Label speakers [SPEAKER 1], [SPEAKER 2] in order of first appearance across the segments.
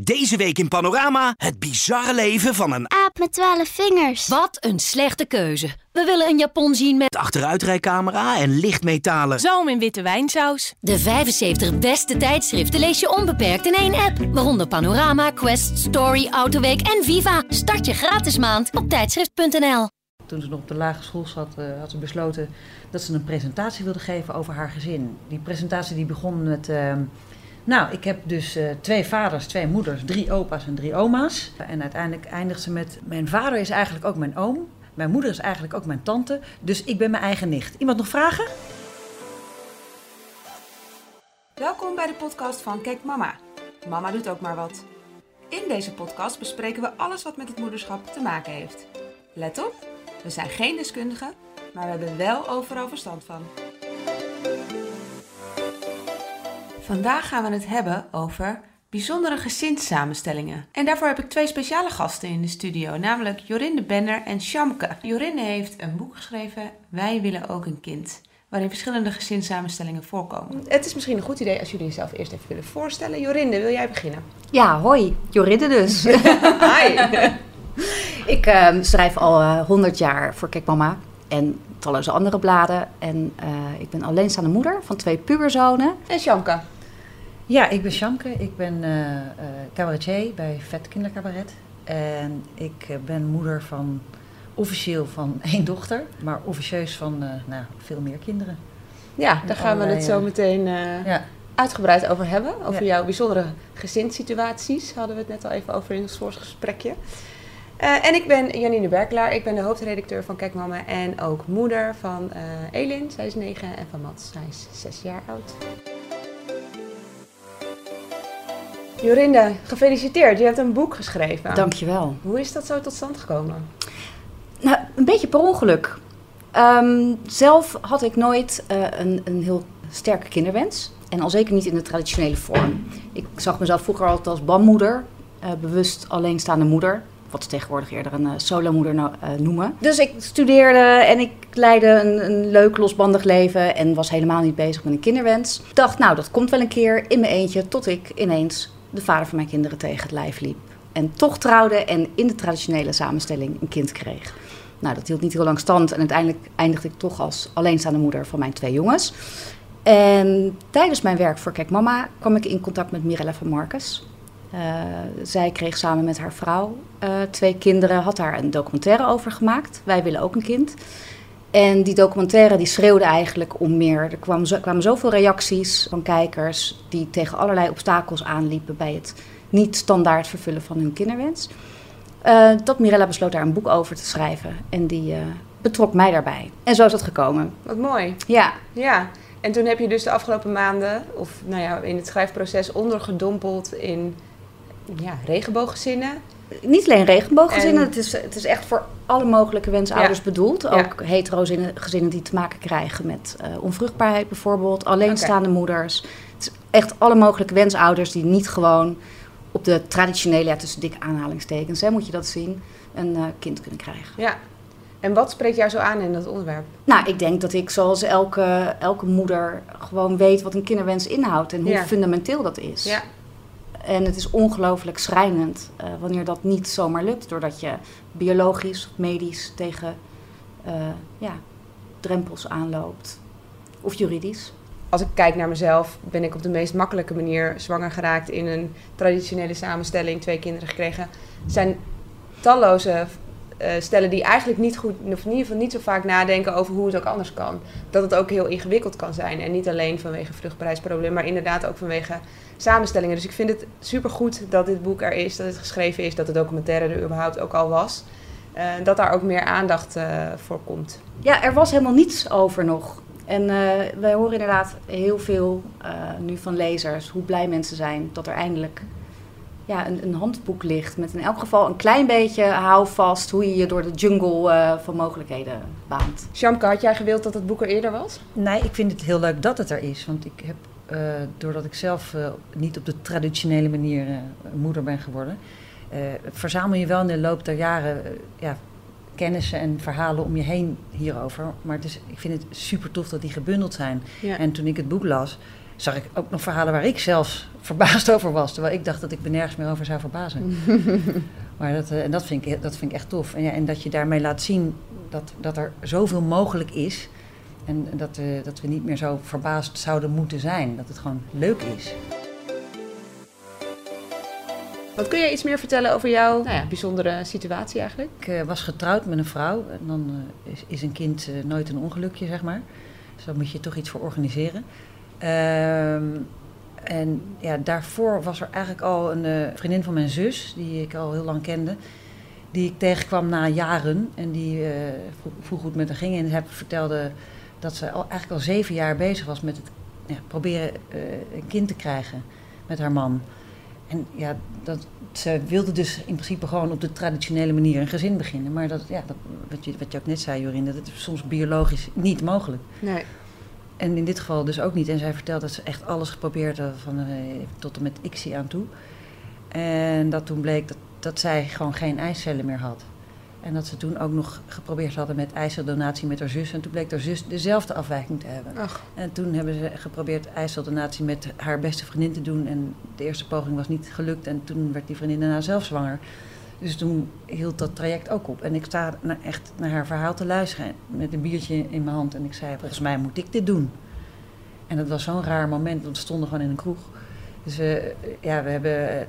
[SPEAKER 1] Deze week in Panorama het bizarre leven van een
[SPEAKER 2] Aap met twaalf vingers.
[SPEAKER 3] Wat een slechte keuze. We willen een Japon zien met
[SPEAKER 1] achteruitrijcamera en lichtmetalen.
[SPEAKER 4] Zoom in witte wijnsaus.
[SPEAKER 3] de 75 beste tijdschriften lees je onbeperkt in één app. Waaronder Panorama, Quest, Story, Autoweek en Viva. Start je gratis maand op tijdschrift.nl.
[SPEAKER 5] Toen ze nog op de lagere school zat, eh, had ze besloten dat ze een presentatie wilde geven over haar gezin. Die presentatie die begon met... eh, nou, ik heb dus eh, twee vaders, twee moeders, drie opa's en drie oma's. En uiteindelijk eindigt ze met... Mijn vader is eigenlijk ook mijn oom. Mijn moeder is eigenlijk ook mijn tante. Dus ik ben mijn eigen nicht. Iemand nog vragen?
[SPEAKER 6] Welkom bij de podcast van Kijk Mama. Mama doet ook maar wat. In deze podcast bespreken we alles wat met het moederschap te maken heeft. Let op, we zijn geen deskundigen, maar we hebben wel overal verstand van. Vandaag gaan we het hebben over bijzondere gezinssamenstellingen. En daarvoor heb ik twee speciale gasten in de studio, namelijk Jorinde Benner en Shamke. Jorinde heeft een boek geschreven, Wij willen ook een kind, waarin verschillende gezinssamenstellingen voorkomen. Het is misschien een goed idee als jullie jezelf eerst even willen voorstellen. Jorinde, wil jij beginnen?
[SPEAKER 7] Ja, hoi, Jorinde dus.
[SPEAKER 6] Hi!
[SPEAKER 7] ik ehm, schrijf al honderd jaar voor Kijk Mama en talloze andere bladen. En eh, ik ben alleenstaande moeder van twee puberzonen.
[SPEAKER 6] En Shamka.
[SPEAKER 5] Ja, ik ben Shamke. Ik ben eh eh, cabaretier bij Vet Kindercabaret. En ik eh, ben moeder van officieel van één dochter, maar officieus van nou, veel meer kinderen.
[SPEAKER 6] Ja, daar gaan we het zo meteen
[SPEAKER 5] Ja.
[SPEAKER 6] uitgebreid over hebben. Over
[SPEAKER 5] Ja.
[SPEAKER 6] jouw bijzondere gezinssituaties hadden we het net al even over in ons voorgesprekje. Eh en ik ben Janine Berklaar. Ik ben de hoofdredacteur van Kijk Mama en ook moeder van Elin. Zij is negen en van Mats. Zij is zes jaar oud. Jorinde, gefeliciteerd. Je hebt een boek geschreven.
[SPEAKER 7] Dankjewel.
[SPEAKER 6] Hoe is dat zo tot stand gekomen?
[SPEAKER 7] Nou, een beetje per ongeluk. Ehm, zelf had ik nooit eh, een, een heel sterke kinderwens. En al zeker niet in de traditionele vorm. Ik zag mezelf vroeger altijd als banmoeder. eh, bewust alleenstaande moeder. Wat ze tegenwoordig eerder een uh, solomoeder eh, noemen. Dus ik studeerde en ik leidde een, een leuk losbandig leven. En was helemaal niet bezig met een kinderwens. Ik dacht, nou dat komt wel een keer in mijn eentje. Tot ik ineens de vader van mijn kinderen tegen het lijf liep. En toch trouwde en in de traditionele samenstelling een kind kreeg. Nou, dat hield niet heel lang stand. En uiteindelijk eindigde ik toch als alleenstaande moeder van mijn twee jongens. En tijdens mijn werk voor Kijk Mama kwam ik in contact met Mirella van Marcus. Uh, zij kreeg samen met haar vrouw uh, twee kinderen, had daar een documentaire over gemaakt. Wij willen ook een kind. En die documentaire die schreeuwde eigenlijk om meer. Er kwamen, zo, kwamen zoveel reacties van kijkers die tegen allerlei obstakels aanliepen bij het niet standaard vervullen van hun kinderwens. Uh, dat Mirella besloot daar een boek over te schrijven. En die uh, betrok mij daarbij. En zo is dat gekomen.
[SPEAKER 6] Wat mooi.
[SPEAKER 7] Ja.
[SPEAKER 6] Ja. En toen heb je dus de afgelopen maanden, of nou ja, in het schrijfproces ondergedompeld in ja, regenbooggezinnen.
[SPEAKER 7] Niet alleen regenbooggezinnen, en... het, is, het is echt voor alle mogelijke wensouders ja. bedoeld. Ook ja. hetero gezinnen die te maken krijgen met uh, onvruchtbaarheid bijvoorbeeld, alleenstaande okay. moeders. Het is echt alle mogelijke wensouders die niet gewoon op de traditionele, ja, tussen dikke aanhalingstekens, hè, moet je dat zien, een uh, kind kunnen krijgen.
[SPEAKER 6] Ja. En wat spreekt jou zo aan in dat onderwerp?
[SPEAKER 7] Nou, ik denk dat ik zoals elke, elke moeder gewoon weet wat een kinderwens inhoudt en hoe ja. fundamenteel dat is.
[SPEAKER 6] Ja.
[SPEAKER 7] En het is ongelooflijk schrijnend uh, wanneer dat niet zomaar lukt, doordat je biologisch medisch tegen uh, ja, drempels aanloopt. Of juridisch.
[SPEAKER 6] Als ik kijk naar mezelf, ben ik op de meest makkelijke manier zwanger geraakt in een traditionele samenstelling, twee kinderen gekregen. Er zijn talloze uh, stellen die eigenlijk niet goed, of in ieder geval niet zo vaak nadenken over hoe het ook anders kan. Dat het ook heel ingewikkeld kan zijn. En niet alleen vanwege vruchtbaarheidsproblemen, maar inderdaad ook vanwege samenstellingen. Dus ik vind het supergoed dat dit boek er is, dat het geschreven is, dat de documentaire er überhaupt ook al was. Uh, dat daar ook meer aandacht uh, voor komt.
[SPEAKER 7] Ja, er was helemaal niets over nog. En wij horen inderdaad heel veel nu van lezers hoe blij mensen zijn dat er eindelijk ja, een, een, handboek ligt met in elk geval een klein beetje houvast hoe je je door de jungle uh, van mogelijkheden baant.
[SPEAKER 6] Shamka, had jij gewild dat het boek er eerder was?
[SPEAKER 5] Nee, ik vind het heel leuk dat het er is. Want ik heb, uh, doordat ik zelf uh, niet op de traditionele manier moeder ben geworden, verzamel je wel in de loop der jaren ja, kennissen en verhalen om je heen hierover. Maar het is, ik vind het super tof dat die gebundeld zijn.
[SPEAKER 6] Ja.
[SPEAKER 5] En toen ik het boek las, zag ik ook nog verhalen waar ik zelfs verbaasd over was. Terwijl ik dacht dat ik me nergens meer over zou verbazen. maar dat, eh, en dat vind, ik, dat vind ik echt tof. En, ja, en dat je daarmee laat zien dat, dat er zoveel mogelijk is. En dat, eh, dat we niet meer zo verbaasd zouden moeten zijn. Dat het gewoon leuk is.
[SPEAKER 6] Wat kun je iets meer vertellen over jouw nou ja, bijzondere situatie eigenlijk?
[SPEAKER 5] Ik eh, was getrouwd met een vrouw. En dan eh, is, is een kind eh, nooit een ongelukje, zeg maar. Dus daar moet je toch iets voor organiseren. Ehm, en ja, daarvoor was er eigenlijk al een eh, vriendin van mijn zus, die ik al heel lang kende. Die ik tegenkwam na jaren. En die eh, vroeg, vroeg hoe het met haar ging. En heb vertelde dat ze al, eigenlijk al zeven jaar bezig was met het ja, proberen eh, een kind te krijgen met haar man. En ja, dat, ze wilde dus in principe gewoon op de traditionele manier een gezin beginnen. Maar dat, ja, dat, wat, je, wat je ook net zei, Jorien, dat is soms biologisch niet mogelijk.
[SPEAKER 6] Nee.
[SPEAKER 5] En in dit geval dus ook niet. En zij vertelt dat ze echt alles geprobeerd had, van, eh, tot en met ICSI aan toe. En dat toen bleek dat, dat zij gewoon geen eicellen meer had. En dat ze toen ook nog geprobeerd hadden met eiceldonatie met haar zus. En toen bleek haar zus dezelfde afwijking te hebben.
[SPEAKER 6] Ach,
[SPEAKER 5] En toen hebben ze geprobeerd eiceldonatie met haar beste vriendin te doen. En de eerste poging was niet gelukt. En toen werd die vriendin daarna zelf zwanger. Dus toen hield dat traject ook op. En ik sta echt naar haar verhaal te luisteren met een biertje in mijn hand. En ik zei, volgens mij moet ik dit doen. En dat was zo'n raar moment, want we stonden gewoon in een kroeg. Dus eh, ja, we hebben eh,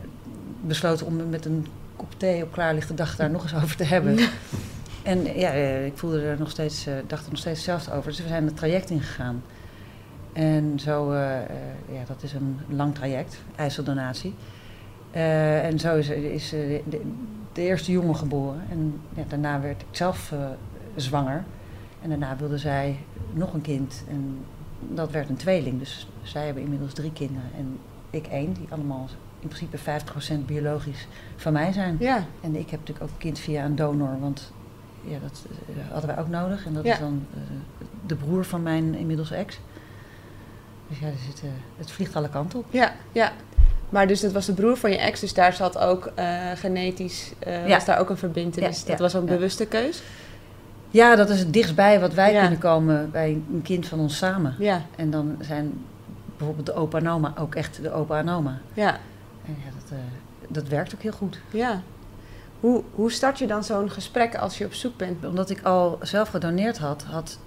[SPEAKER 5] besloten om met een kop thee op klaarlichte dag daar nog eens over te hebben. En ja, eh, ik voelde er nog steeds, eh, dacht er nog steeds zelfs over. Dus we zijn het traject ingegaan. En zo, ja, dat is een lang traject, eiceldonatie. Eh, en zo is, is de, de, de eerste jongen geboren. En ja, daarna werd ik zelf eh, zwanger. En daarna wilde zij nog een kind. En dat werd een tweeling. Dus zij hebben inmiddels drie kinderen. En ik één, die allemaal in principe 50% biologisch van mij zijn.
[SPEAKER 6] ja.
[SPEAKER 5] En ik heb natuurlijk ook een kind via een donor, want ja, dat eh, hadden wij ook nodig. En dat
[SPEAKER 6] Ja.
[SPEAKER 5] is dan eh, de broer van mijn inmiddels ex. Dus ja, er zit, het vliegt alle kanten op.
[SPEAKER 6] Ja, ja. Maar dus dat was de broer van je ex, dus daar zat ook eh, genetisch, eh,
[SPEAKER 5] Ja.
[SPEAKER 6] was daar ook een verbindenis.
[SPEAKER 5] Ja,
[SPEAKER 6] dat was een bewuste keus.
[SPEAKER 5] Ja, dat is het dichtstbij wat wij kunnen komen bij een kind van ons samen.
[SPEAKER 6] Ja,
[SPEAKER 5] En dan zijn bijvoorbeeld de opa en oma ook echt de opa en oma.
[SPEAKER 6] ja,
[SPEAKER 5] En ja, dat, eh, dat werkt ook heel goed.
[SPEAKER 6] ja. Hoe, hoe start je dan zo'n gesprek als je op zoek bent?
[SPEAKER 5] Omdat ik al zelf gedoneerd had, had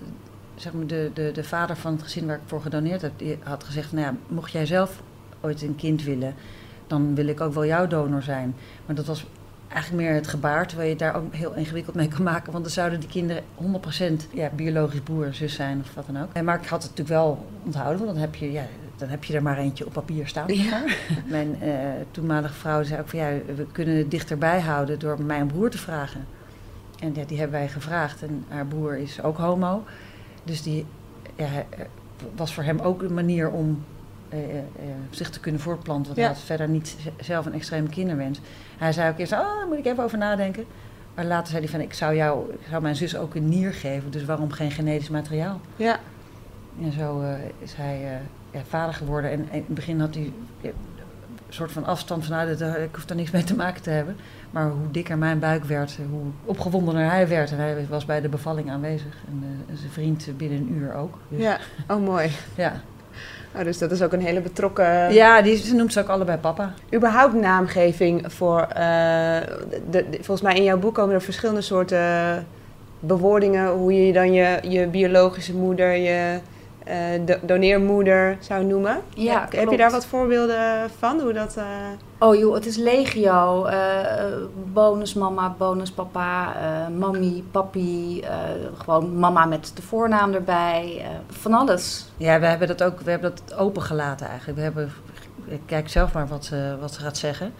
[SPEAKER 5] zeg maar de, de, de vader van het gezin waar ik voor gedoneerd heb, die had gezegd, nou ja, mocht jij zelf ooit een kind willen, dan wil ik ook wel jouw donor zijn. Maar dat was eigenlijk meer het gebaar, terwijl je het daar ook heel ingewikkeld mee kan maken, want dan zouden die kinderen 100% ja, biologisch broer en zus zijn of wat dan ook. En Maar ik had het natuurlijk wel onthouden, want dan heb je, ja, dan heb je er maar eentje op papier staan. Mijn eh, toenmalige vrouw zei ook van ja, we kunnen het dichterbij houden door mijn broer te vragen. En ja, die hebben wij gevraagd. En haar broer is ook homo. Dus die ja, eh, was voor hem ook een manier om eh, zich te kunnen voortplanten. Want
[SPEAKER 6] Ja.
[SPEAKER 5] hij had verder niet zelf een extreme kinderwens. Hij zei ook eerst, oh, daar moet ik even over nadenken. Maar later zei hij van, ik zou, jou, ik zou mijn zus ook een nier geven. Dus waarom geen genetisch materiaal?
[SPEAKER 6] Ja,
[SPEAKER 5] En zo is hij ja, vader geworden. En, en in het begin had hij een soort van afstand van, nou, dat, ik hoef daar niks mee te maken te hebben. Maar hoe dikker mijn buik werd, hoe opgewondener hij werd. En hij was bij de bevalling aanwezig. En zijn vriend binnen een uur ook. Dus,
[SPEAKER 6] ja. Oh, mooi.
[SPEAKER 5] ja.
[SPEAKER 6] Oh, dus dat is ook een hele betrokken...
[SPEAKER 5] Ja, die, ze noemt ze ook allebei papa.
[SPEAKER 6] Überhaupt naamgeving voor... eh, de, de- volgens mij in jouw boek komen er verschillende soorten bewoordingen... hoe je dan je, je biologische moeder, je eh, do- doneermoeder zou noemen.
[SPEAKER 7] Ja,
[SPEAKER 6] heb, heb je daar wat voorbeelden van? Hoe dat... eh,
[SPEAKER 7] Oh joh, het is legio. eh bonusmama, bonuspapa, eh mami, papi. eh, gewoon mama met de voornaam erbij. eh, van alles.
[SPEAKER 5] Ja, we hebben dat ook we hebben dat opengelaten eigenlijk. We hebben, ik kijk zelf maar wat ze, wat ze gaat zeggen.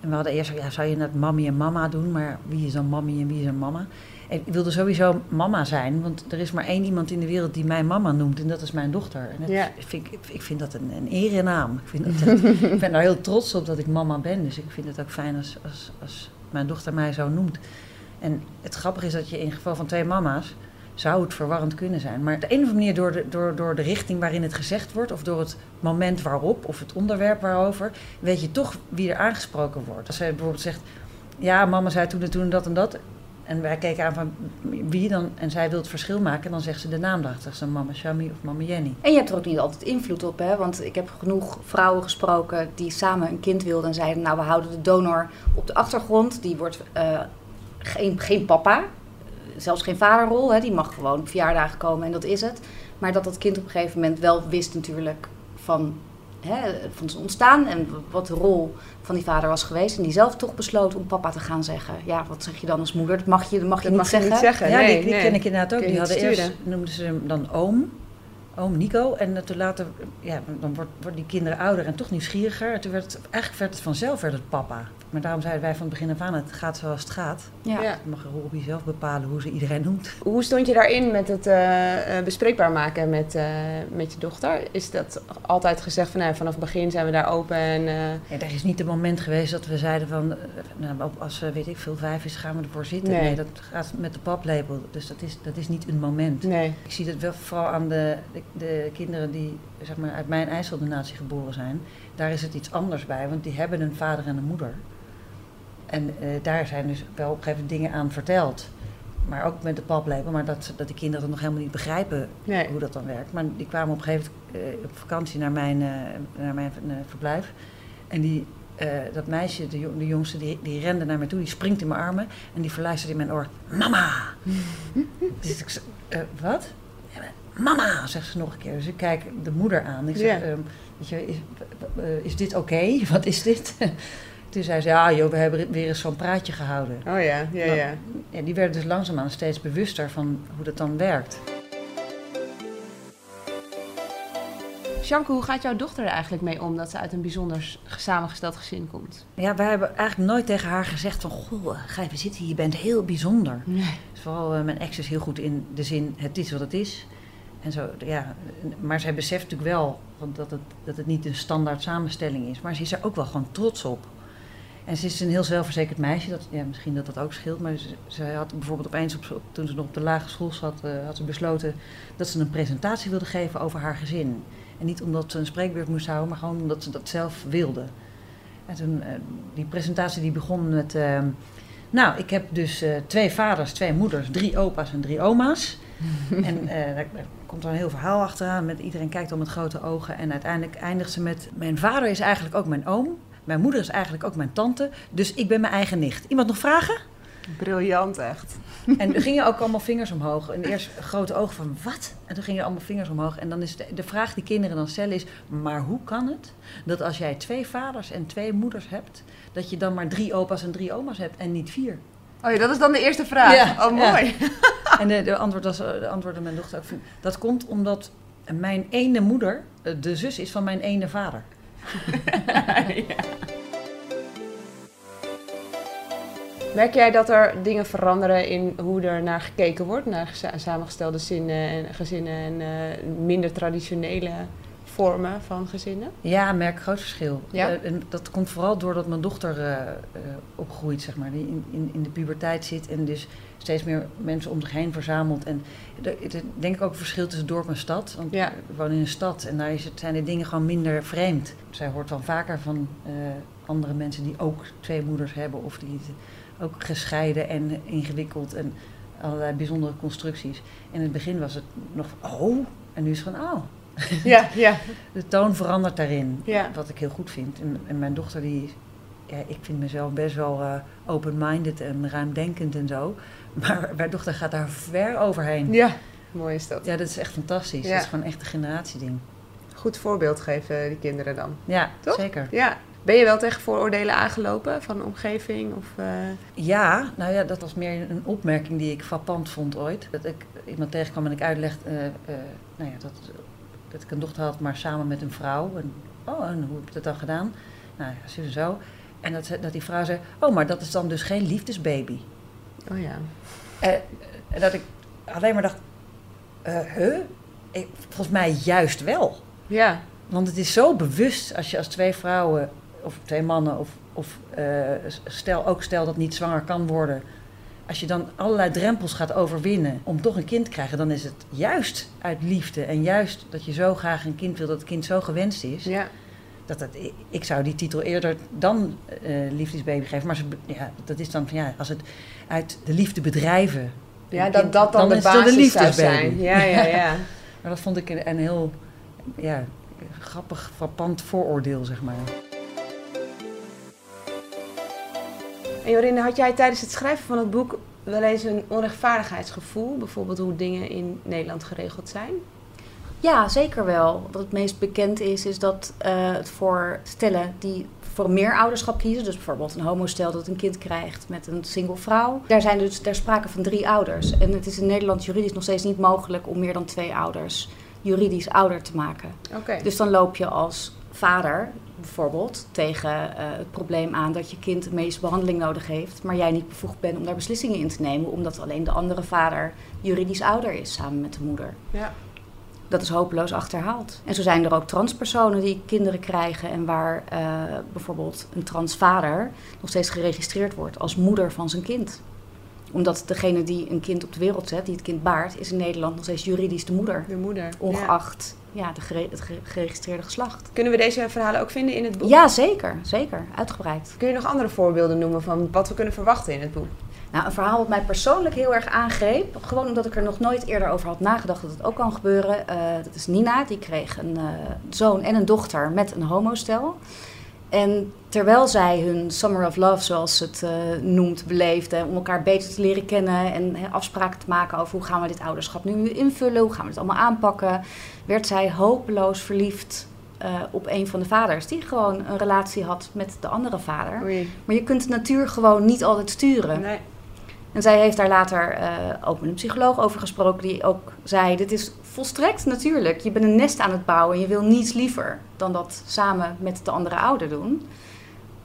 [SPEAKER 5] En we hadden eerst, ja, zou je dat mammy en mama doen? Maar wie is dan mammy en wie is dan mama? Ik wilde sowieso mama zijn, want er is maar één iemand in de wereld die mij mama noemt. En dat is mijn dochter. En dat
[SPEAKER 6] Ja.
[SPEAKER 5] vind ik, ik vind dat een, een erenaam. Ik, vind dat, ik ben daar heel trots op dat ik mama ben. Dus ik vind het ook fijn als, als, als mijn dochter mij zo noemt. En het grappige is dat je in geval van twee mama's zou het verwarrend kunnen zijn. Maar op de een of andere manier door de, door, door de richting waarin het gezegd wordt... of door het moment waarop of het onderwerp waarover... weet je toch wie er aangesproken wordt. Als zij bijvoorbeeld zegt... ja, mama zei toen en toen dat en dat... En wij keken aan van wie dan, en zij wil het verschil maken. En dan zegt ze de naam. Zegt ze mama Shami of mama Jenny.
[SPEAKER 7] En je hebt er ook niet altijd invloed op, hè? Want ik heb genoeg vrouwen gesproken die samen een kind wilden en zeiden: Nou, we houden de donor op de achtergrond. Die wordt uh, geen, geen papa, zelfs geen vaderrol. Hè? Die mag gewoon op verjaardagen komen en dat is het. Maar dat dat kind op een gegeven moment wel wist, natuurlijk, van, hè, van zijn ontstaan en wat de rol van die vader was geweest. En die zelf toch besloot om papa te gaan zeggen. Ja, wat zeg je dan als moeder? Dat mag je, dat mag je,
[SPEAKER 6] dat
[SPEAKER 7] niet,
[SPEAKER 6] mag
[SPEAKER 7] zeggen.
[SPEAKER 6] je niet zeggen.
[SPEAKER 5] Ja,
[SPEAKER 6] nee,
[SPEAKER 5] die, die
[SPEAKER 6] nee.
[SPEAKER 5] ken ik inderdaad ook.
[SPEAKER 6] Kun
[SPEAKER 5] Die hadden eerst, noemden ze hem dan oom. Oom Nico. En toen later, ja, dan wordt, worden die kinderen ouder en toch nieuwsgieriger. En toen werd het, eigenlijk werd het vanzelf werd het papa. Maar daarom zeiden wij van het begin af aan, het gaat zoals het gaat.
[SPEAKER 7] Ja.
[SPEAKER 6] Ja.
[SPEAKER 5] Dan mag Robbie zelf bepalen hoe ze iedereen noemt.
[SPEAKER 6] Hoe stond je daarin met het eh, eh, bespreekbaar maken met, eh, met je dochter? Is dat altijd gezegd van nou, vanaf het begin zijn we daar open en... eh,
[SPEAKER 5] Ja, er is niet een moment geweest dat we zeiden van, nou, als eh, weet ik veel vijf is, gaan we ervoor zitten.
[SPEAKER 6] Nee.
[SPEAKER 5] Nee, dat gaat met de paplepel. Dus dat is, dat is niet een moment.
[SPEAKER 6] nee.
[SPEAKER 5] Ik zie dat wel vooral aan de, de, de kinderen die zeg maar, uit mijn IJsseldonatie geboren zijn. Daar is het iets anders bij, want die hebben een vader en een moeder. En eh, daar zijn dus wel op een gegeven moment dingen aan verteld. Maar ook met de paplepel, maar dat, dat de kinderen dat nog helemaal niet begrijpen
[SPEAKER 6] nee.
[SPEAKER 5] hoe dat dan werkt. Maar die kwamen op een gegeven moment eh, op vakantie naar mijn, eh, naar mijn verblijf. En die, dat meisje, de, jong- de jongste, die, die rende naar mij toe, die springt in mijn armen en die verluistert in mijn oor: Mama! dus ik zeg: "Eh, Wat? Mama, zegt ze nog een keer. Dus ik kijk de moeder aan. Ik zeg:
[SPEAKER 6] Ja.
[SPEAKER 5] ehm, weet je, is, is dit oké? Wat is dit? Toen zei ze: Ja, joh, we hebben weer eens zo'n praatje gehouden.
[SPEAKER 6] Oh ja, ja,
[SPEAKER 5] Nou,
[SPEAKER 6] ja.
[SPEAKER 5] Ja, die werden dus langzaamaan steeds bewuster van hoe dat dan werkt.
[SPEAKER 6] Sjanke, hoe gaat jouw dochter er eigenlijk mee om dat ze uit een bijzonder samengesteld gezin komt?
[SPEAKER 5] Ja, wij hebben eigenlijk nooit tegen haar gezegd van... Goh, ga even zitten, je bent heel bijzonder.
[SPEAKER 6] Nee.
[SPEAKER 5] Dus vooral eh, mijn ex is heel goed in de zin, het is wat het is. En zo, ja. Maar zij beseft natuurlijk wel want dat, het, dat het niet een standaard samenstelling is. Maar ze is er ook wel gewoon trots op. En ze is een heel zelfverzekerd meisje. Dat, ja, misschien dat dat ook scheelt. Maar ze, ze had bijvoorbeeld opeens, op, toen ze nog op de lagere school zat... eh, had ze besloten dat ze een presentatie wilde geven over haar gezin. En niet omdat ze een spreekbeurt moest houden, maar gewoon omdat ze dat zelf wilde. En toen, eh, die presentatie die begon met... eh, nou, ik heb dus eh, twee vaders, twee moeders, drie opa's en drie oma's. en daar, komt er een heel verhaal achteraan. Met, iedereen kijkt al met grote ogen. En uiteindelijk eindigt ze met... Mijn vader is eigenlijk ook mijn oom. Mijn moeder is eigenlijk ook mijn tante. Dus ik ben mijn eigen nicht. Iemand nog vragen?
[SPEAKER 6] Briljant, echt.
[SPEAKER 5] En er gingen ook allemaal vingers omhoog. En eerst grote ogen van wat? En toen gingen allemaal vingers omhoog. En dan is de, de vraag die kinderen dan stellen is... Maar hoe kan het dat als jij twee vaders en twee moeders hebt... dat je dan maar drie opa's en drie oma's hebt en niet vier?
[SPEAKER 6] Oh ja, dat is dan de eerste vraag.
[SPEAKER 5] Ja,
[SPEAKER 6] oh,
[SPEAKER 5] ja.
[SPEAKER 6] mooi.
[SPEAKER 5] En de, de, antwoord was, de antwoordde mijn dochter ook. Dat komt omdat mijn ene moeder eh, de zus is van mijn ene vader.
[SPEAKER 6] Merk jij dat er dingen veranderen in hoe er naar gekeken wordt, naar samengestelde zinnen en gezinnen en eh, minder traditionele vormen van gezinnen?
[SPEAKER 5] Ja, ik merk groot verschil.
[SPEAKER 6] Ja?
[SPEAKER 5] Eh, en dat komt vooral doordat mijn dochter eh, eh, opgroeit, zeg maar. Die in, in, in de puberteit zit en dus steeds meer mensen om zich heen verzamelt. En er denk ik ook een verschil tussen dorp en stad. Want
[SPEAKER 6] Ja.
[SPEAKER 5] we wonen in een stad en daar is het, zijn de dingen gewoon minder vreemd. Zij hoort dan vaker van andere mensen die ook twee moeders hebben of die het ook gescheiden en ingewikkeld en allerlei bijzondere constructies. In het begin was het nog van, oh, en nu is het van, oh.
[SPEAKER 6] Ja, ja.
[SPEAKER 5] De toon verandert daarin,
[SPEAKER 6] Ja.
[SPEAKER 5] wat ik heel goed vind. En, en mijn dochter, die, ja, ik vind mezelf best wel eh, open-minded en ruimdenkend en zo. Maar mijn dochter gaat daar ver overheen. Ja,
[SPEAKER 6] Ja, mooi is dat.
[SPEAKER 5] dat is echt fantastisch.
[SPEAKER 6] Ja.
[SPEAKER 5] Dat is gewoon echt een generatieding.
[SPEAKER 6] Goed voorbeeld geven die kinderen dan.
[SPEAKER 5] Ja,
[SPEAKER 6] Toch?
[SPEAKER 5] zeker.
[SPEAKER 6] Ja. Ben je wel tegen vooroordelen aangelopen van de omgeving? Of, eh,
[SPEAKER 5] Ja, nou ja, dat was meer een opmerking die ik frappant vond ooit. Dat ik iemand tegenkwam en ik uitlegde eh, nou ja, dat, dat ik een dochter had, maar samen met een vrouw. En, oh, en hoe heb je dat dan gedaan? Nou ja, zo en zo. En dat, dat die vrouw zei, oh, maar dat is dan dus geen liefdesbaby.
[SPEAKER 6] Oh ja.
[SPEAKER 5] Eh, En dat ik alleen maar dacht, huh? Ik, volgens mij juist wel.
[SPEAKER 6] Ja,
[SPEAKER 5] Want het is zo bewust als je als twee vrouwen of twee mannen of, of eh, stel, ook stel dat niet zwanger kan worden. Als je dan allerlei drempels gaat overwinnen om toch een kind te krijgen, dan is het juist uit liefde en juist dat je zo graag een kind wil, dat het kind zo gewenst is.
[SPEAKER 6] ja.
[SPEAKER 5] dat het, ik zou die titel eerder dan eh liefdesbaby geven. Maar ze, ja, dat is dan van ja, als het uit de liefde bedrijven.
[SPEAKER 6] Ja, dat
[SPEAKER 5] kind-
[SPEAKER 6] dat dan, de basis zou
[SPEAKER 5] liefdesbaby.
[SPEAKER 6] zijn. Ja, ja, ja.
[SPEAKER 5] Maar dat vond ik een, een heel ja, grappig, frappant vooroordeel, zeg maar.
[SPEAKER 6] En Jorinde, had jij tijdens het schrijven van het boek wel eens een onrechtvaardigheidsgevoel? Bijvoorbeeld hoe dingen in Nederland geregeld zijn?
[SPEAKER 7] Ja, zeker wel. Wat het meest bekend is, is dat eh, het voor stellen die voor meer ouderschap kiezen, dus bijvoorbeeld een homostel dat een kind krijgt met een single vrouw, daar zijn dus daar sprake van drie ouders. En het is in Nederland juridisch nog steeds niet mogelijk om meer dan twee ouders juridisch ouder te maken.
[SPEAKER 6] Oké.
[SPEAKER 7] Dus dan loop je als vader bijvoorbeeld tegen eh, het probleem aan dat je kind de meeste behandeling nodig heeft, maar jij niet bevoegd bent om daar beslissingen in te nemen, omdat alleen de andere vader juridisch ouder is samen met de moeder.
[SPEAKER 6] Ja.
[SPEAKER 7] Dat is hopeloos achterhaald. En zo zijn er ook transpersonen die kinderen krijgen en waar eh, bijvoorbeeld een transvader nog steeds geregistreerd wordt als moeder van zijn kind. Omdat degene die een kind op de wereld zet, die het kind baart, is in Nederland nog steeds juridisch de moeder.
[SPEAKER 6] De moeder.
[SPEAKER 7] Ongeacht ja. De gere- het ge- geregistreerde geslacht.
[SPEAKER 6] Kunnen we deze verhalen ook vinden in het boek?
[SPEAKER 7] Ja, zeker. Zeker. Uitgebreid.
[SPEAKER 6] Kun je nog andere voorbeelden noemen van wat we kunnen verwachten in het boek?
[SPEAKER 7] Nou, een verhaal wat mij persoonlijk heel erg aangreep. Gewoon omdat ik er nog nooit eerder over had nagedacht dat het ook kan gebeuren. Eh, dat is Nina, die kreeg een eh, zoon en een dochter met een homostel. En terwijl zij hun Summer of Love, zoals ze het eh, noemt, beleefden... om elkaar beter te leren kennen en afspraken te maken over... hoe gaan we dit ouderschap nu invullen, hoe gaan we dit allemaal aanpakken... werd zij hopeloos verliefd eh, op een van de vaders... die gewoon een relatie had met de andere vader.
[SPEAKER 6] Oei.
[SPEAKER 7] Maar je kunt de natuur gewoon niet altijd sturen.
[SPEAKER 6] Nee.
[SPEAKER 7] En zij heeft daar later eh, ook met een psycholoog over gesproken, die ook zei: Dit is volstrekt natuurlijk. Je bent een nest aan het bouwen en je wil niets liever dan dat samen met de andere ouder doen.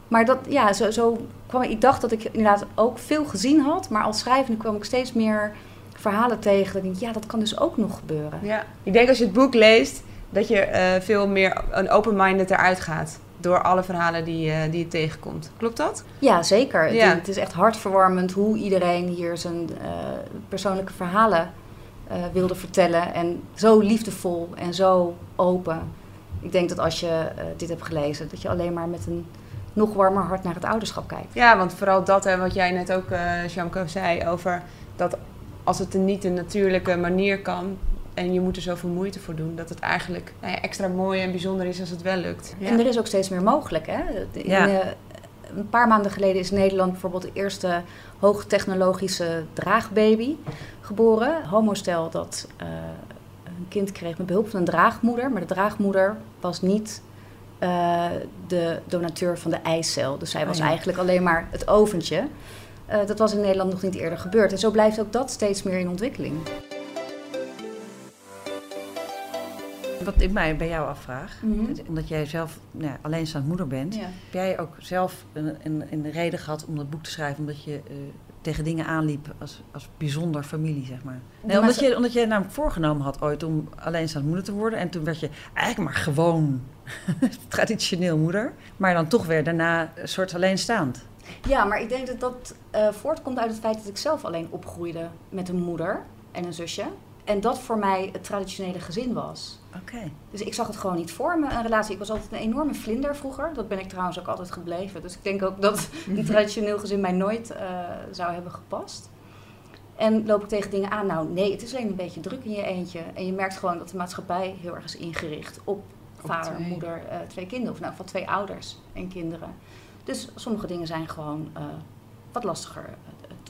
[SPEAKER 7] Maar dat, ja, zo, zo kwam ik. Ik dacht dat ik inderdaad ook veel gezien had, maar als schrijvende kwam ik steeds meer verhalen tegen. Dat ik denk, ja, dat kan dus ook nog gebeuren.
[SPEAKER 6] Ja. Ik denk als je het boek leest, dat je eh, veel meer een open-minded eruit gaat. Door alle verhalen die, eh, die je tegenkomt. Klopt dat?
[SPEAKER 7] Ja, zeker. Het-
[SPEAKER 6] Ja.
[SPEAKER 7] Het, is echt hartverwarmend hoe iedereen hier zijn eh, persoonlijke verhalen eh, wilde vertellen. En zo liefdevol en zo open. Ik denk dat als je dit hebt gelezen, dat je alleen maar met een nog warmer hart naar het ouderschap kijkt.
[SPEAKER 6] Ja, want vooral dat hè, wat jij net ook, Shamko, zei over dat als het niet een natuurlijke manier kan en je moet er zoveel moeite voor doen, dat het eigenlijk nou ja, extra mooi en bijzonder is als het wel lukt. Ja.
[SPEAKER 7] En er is ook steeds meer mogelijk. Hè? In,
[SPEAKER 5] Ja.
[SPEAKER 7] eh, een paar maanden geleden is Nederland bijvoorbeeld de eerste hoogtechnologische draagbaby geboren. Homostel dat eh, een kind kreeg met behulp van een draagmoeder. Maar de draagmoeder was niet eh, de donateur van de eicel. Dus zij
[SPEAKER 5] Oh
[SPEAKER 7] was
[SPEAKER 5] ja.
[SPEAKER 7] eigenlijk alleen maar het oventje. Dat was in Nederland nog niet eerder gebeurd. En zo blijft ook dat steeds meer in ontwikkeling.
[SPEAKER 5] Wat ik mij bij jou afvraag,
[SPEAKER 7] Mhm.
[SPEAKER 5] omdat jij zelf nou, alleenstaand moeder bent,
[SPEAKER 7] Ja.
[SPEAKER 5] heb jij ook zelf een, een, een reden gehad om dat boek te schrijven, omdat je eh, tegen dingen aanliep als, als bijzonder familie, zeg maar? Nee,
[SPEAKER 7] Maar
[SPEAKER 5] omdat, je, omdat je namelijk voorgenomen had ooit om alleenstaand moeder te worden en toen werd je eigenlijk maar gewoon traditioneel moeder, maar dan toch weer daarna een soort alleenstaand.
[SPEAKER 7] Ja, maar ik denk dat dat eh, voortkomt uit het feit dat ik zelf alleen opgroeide met een moeder en een zusje. En dat voor mij het traditionele gezin was.
[SPEAKER 5] Oké.
[SPEAKER 7] Dus ik zag het gewoon niet voor me, een relatie. Ik was altijd een enorme vlinder vroeger. Dat ben ik trouwens ook altijd gebleven. Dus ik denk ook dat een traditioneel gezin mij nooit eh, zou hebben gepast. En loop ik tegen dingen aan. Nou, nee, het is alleen een beetje druk in je eentje. En je merkt gewoon dat de maatschappij heel erg is ingericht op vader,
[SPEAKER 6] twee.
[SPEAKER 7] moeder, eh, twee kinderen. Of nou, van twee ouders en kinderen. Dus sommige dingen zijn gewoon eh, wat lastiger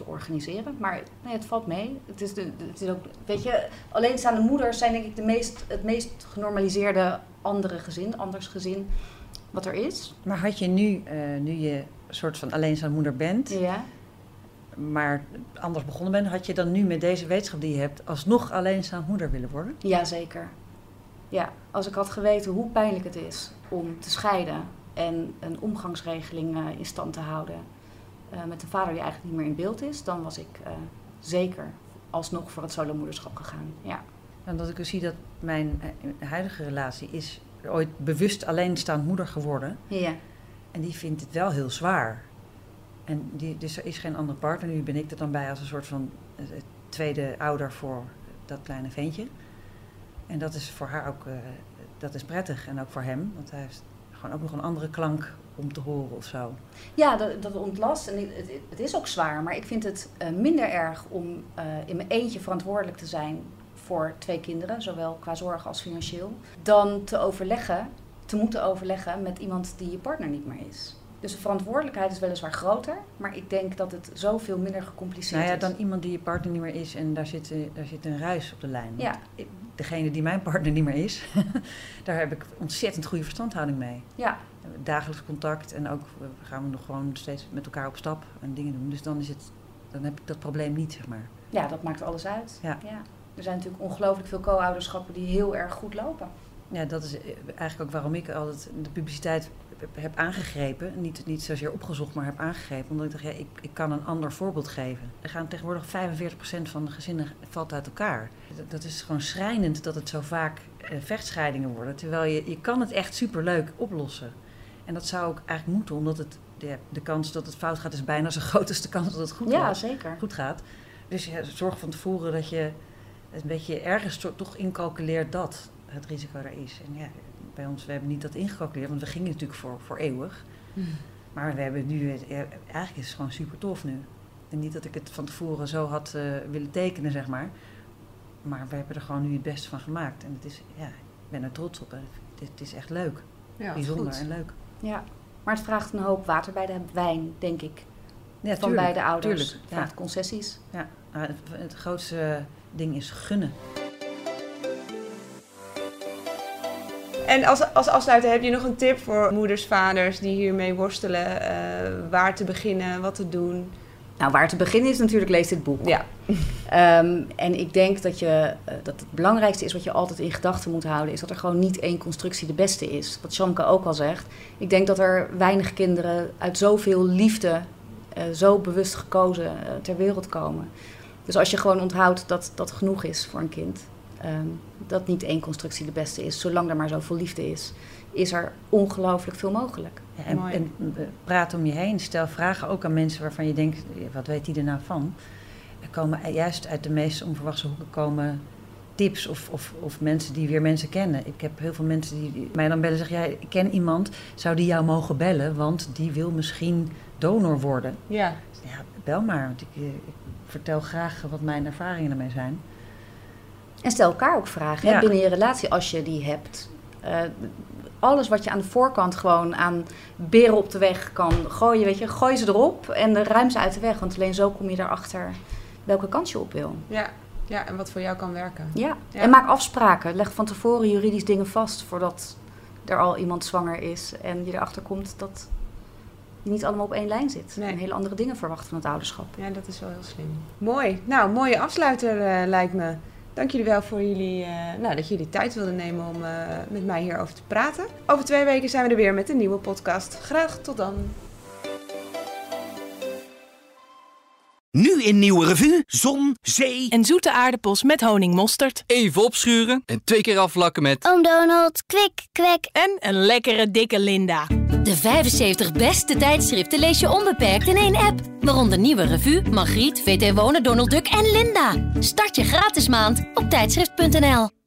[SPEAKER 7] te organiseren. Maar nee, het valt mee. Het is, de, het is ook, weet je, alleenstaande moeders zijn denk ik de meest, het meest genormaliseerde andere gezin, anders gezin wat er is.
[SPEAKER 5] Maar had je nu, eh, nu je soort van alleenstaand moeder bent,
[SPEAKER 7] Ja.
[SPEAKER 5] maar anders begonnen bent, had je dan nu met deze wetenschap die je hebt alsnog alleenstaand moeder willen worden?
[SPEAKER 7] Jazeker. Ja, als ik had geweten hoe pijnlijk het is om te scheiden en een omgangsregeling eh, in stand te houden eh, met een vader die eigenlijk niet meer in beeld is, dan was ik eh, zeker alsnog voor het solomoederschap gegaan. Ja.
[SPEAKER 5] En dat ik dus zie dat mijn eh, huidige relatie is ooit bewust alleenstaand moeder geworden.
[SPEAKER 7] Ja.
[SPEAKER 5] En die vindt het wel heel zwaar. En die, dus er is geen andere partner. Nu ben ik er dan bij als een soort van tweede ouder voor dat kleine ventje. En dat is voor haar ook dat is prettig. En ook voor hem. Want hij heeft gewoon ook nog een andere klank om te horen of zo.
[SPEAKER 7] Ja, dat, dat ontlast. En het, het, is ook zwaar, maar ik vind het eh, minder erg om eh, in mijn eentje verantwoordelijk te zijn voor twee kinderen, zowel qua zorg als financieel, dan te overleggen, te moeten overleggen met iemand die je partner niet meer is. Dus de verantwoordelijkheid is weliswaar groter, maar ik denk dat het zoveel minder gecompliceerd
[SPEAKER 5] Nou ja,
[SPEAKER 7] is.
[SPEAKER 5] dan iemand die je partner niet meer is en daar zit, eh, daar zit een ruis op de lijn.
[SPEAKER 7] Ja.
[SPEAKER 5] Degene die mijn partner niet meer is, daar heb ik ontzettend goede verstandhouding mee.
[SPEAKER 7] Ja,
[SPEAKER 5] Dagelijks contact en ook eh, gaan we nog gewoon steeds met elkaar op stap en dingen doen. Dus dan, is het, dan heb ik dat probleem niet, zeg maar.
[SPEAKER 7] ja, dat maakt alles uit.
[SPEAKER 5] Ja.
[SPEAKER 7] Er zijn natuurlijk ongelooflijk veel co-ouderschappen die heel erg goed lopen.
[SPEAKER 5] Ja, dat is eh, eigenlijk ook waarom ik altijd de publiciteit heb- heb aangegrepen. Niet, niet zozeer opgezocht, maar heb aangegrepen. Omdat ik dacht, ja, ik, ik kan een ander voorbeeld geven. Er gaan tegenwoordig 45% van de gezinnen valt uit elkaar. Dat, dat is gewoon schrijnend dat het zo vaak eh, vechtscheidingen worden. Terwijl je, je kan het echt superleuk oplossen. En dat zou ook eigenlijk moeten, omdat het, de, de kans dat het fout gaat is bijna zo groot als de kans dat het goed,
[SPEAKER 7] Ja,
[SPEAKER 5] gaat,
[SPEAKER 7] zeker.
[SPEAKER 5] goed gaat. Dus ja, zorg van tevoren dat je een beetje ergens to- toch incalculeert dat het risico er is. En ja, bij ons, we hebben niet dat ingecalculeerd, want we gingen natuurlijk voor, voor eeuwig. Maar we hebben nu, eigenlijk is het gewoon super tof nu. En niet dat ik het van tevoren zo had eh, willen tekenen, zeg maar. Maar we hebben er gewoon nu het beste van gemaakt. En het is, ja, ik ben er trots op. En het, is- het is echt leuk.
[SPEAKER 6] Ja,
[SPEAKER 5] Bijzonder
[SPEAKER 6] goed.
[SPEAKER 5] en leuk.
[SPEAKER 7] Ja. Maar het vraagt een hoop water bij de wijn, denk ik.
[SPEAKER 5] Ja,
[SPEAKER 7] van beide ouders.
[SPEAKER 5] Tuurlijk, ja.
[SPEAKER 7] vraagt concessies.
[SPEAKER 5] Ja, het, het grootste ding is gunnen.
[SPEAKER 6] En als, als afsluiter heb je nog een tip voor moeders, vaders die hiermee worstelen? eh, waar te beginnen, wat te doen?
[SPEAKER 7] Nou, waar te beginnen is natuurlijk lees dit boek.
[SPEAKER 6] Ja,
[SPEAKER 7] Ehm, en ik denk dat, je, eh, dat het belangrijkste is wat je altijd in gedachten moet houden, is dat er gewoon niet één constructie de beste is. Wat Shamke ook al zegt. Ik denk dat er weinig kinderen uit zoveel liefde, eh, zo bewust gekozen, ter wereld komen. Dus als je gewoon onthoudt dat dat genoeg is voor een kind, ehm, dat niet één constructie de beste is, zolang er maar zoveel liefde is, is er ongelooflijk veel mogelijk.
[SPEAKER 5] Ja, en, en praat om je heen. Stel vragen ook aan mensen waarvan je denkt, wat weet die er nou van? Er komen juist uit de meest onverwachte hoeken komen tips of, of, of mensen die weer mensen kennen. Ik heb heel veel mensen die, die mij dan bellen en zeggen, ja, ik ken iemand, zou die jou mogen bellen? Want die wil misschien donor worden.
[SPEAKER 6] ja.
[SPEAKER 5] Ja, bel maar, want ik, eh, ik vertel graag wat mijn ervaringen ermee zijn.
[SPEAKER 7] En stel elkaar ook vragen hè, binnen je relatie als je die hebt. Eh, alles wat je aan de voorkant gewoon aan beren op de weg kan gooien, weet je, gooi ze erop en ruim ze uit de weg. Want alleen zo kom je erachter welke kant je op wil.
[SPEAKER 6] Ja. ja, en wat voor jou kan werken.
[SPEAKER 7] Ja.
[SPEAKER 6] Ja.
[SPEAKER 7] En maak afspraken. Leg van tevoren juridisch dingen vast voordat er al iemand zwanger is. En je erachter komt dat je niet allemaal op één lijn zit.
[SPEAKER 6] Nee.
[SPEAKER 7] En hele andere dingen verwacht van het ouderschap.
[SPEAKER 6] Ja, dat is wel heel slim. Mooi. Nou, mooie afsluiter eh, lijkt me. Dank jullie wel voor jullie, eh, nou, dat jullie tijd wilden nemen om eh, met mij hierover te praten. Over twee weken zijn we er weer met een nieuwe podcast. Graag tot dan.
[SPEAKER 1] Nu in Nieuwe Revue, zon, zee
[SPEAKER 2] En zoete aardappels met honingmosterd.
[SPEAKER 4] Even opschuren en twee keer afvlakken met...
[SPEAKER 8] Oom Donald, kwik, kwek.
[SPEAKER 2] En een lekkere dikke Linda.
[SPEAKER 3] De 75 beste tijdschriften lees je onbeperkt in één app. Waaronder Nieuwe Revue, Margriet, VT Wonen, Donald Duck en Linda. Start je gratis maand op tijdschrift.nl.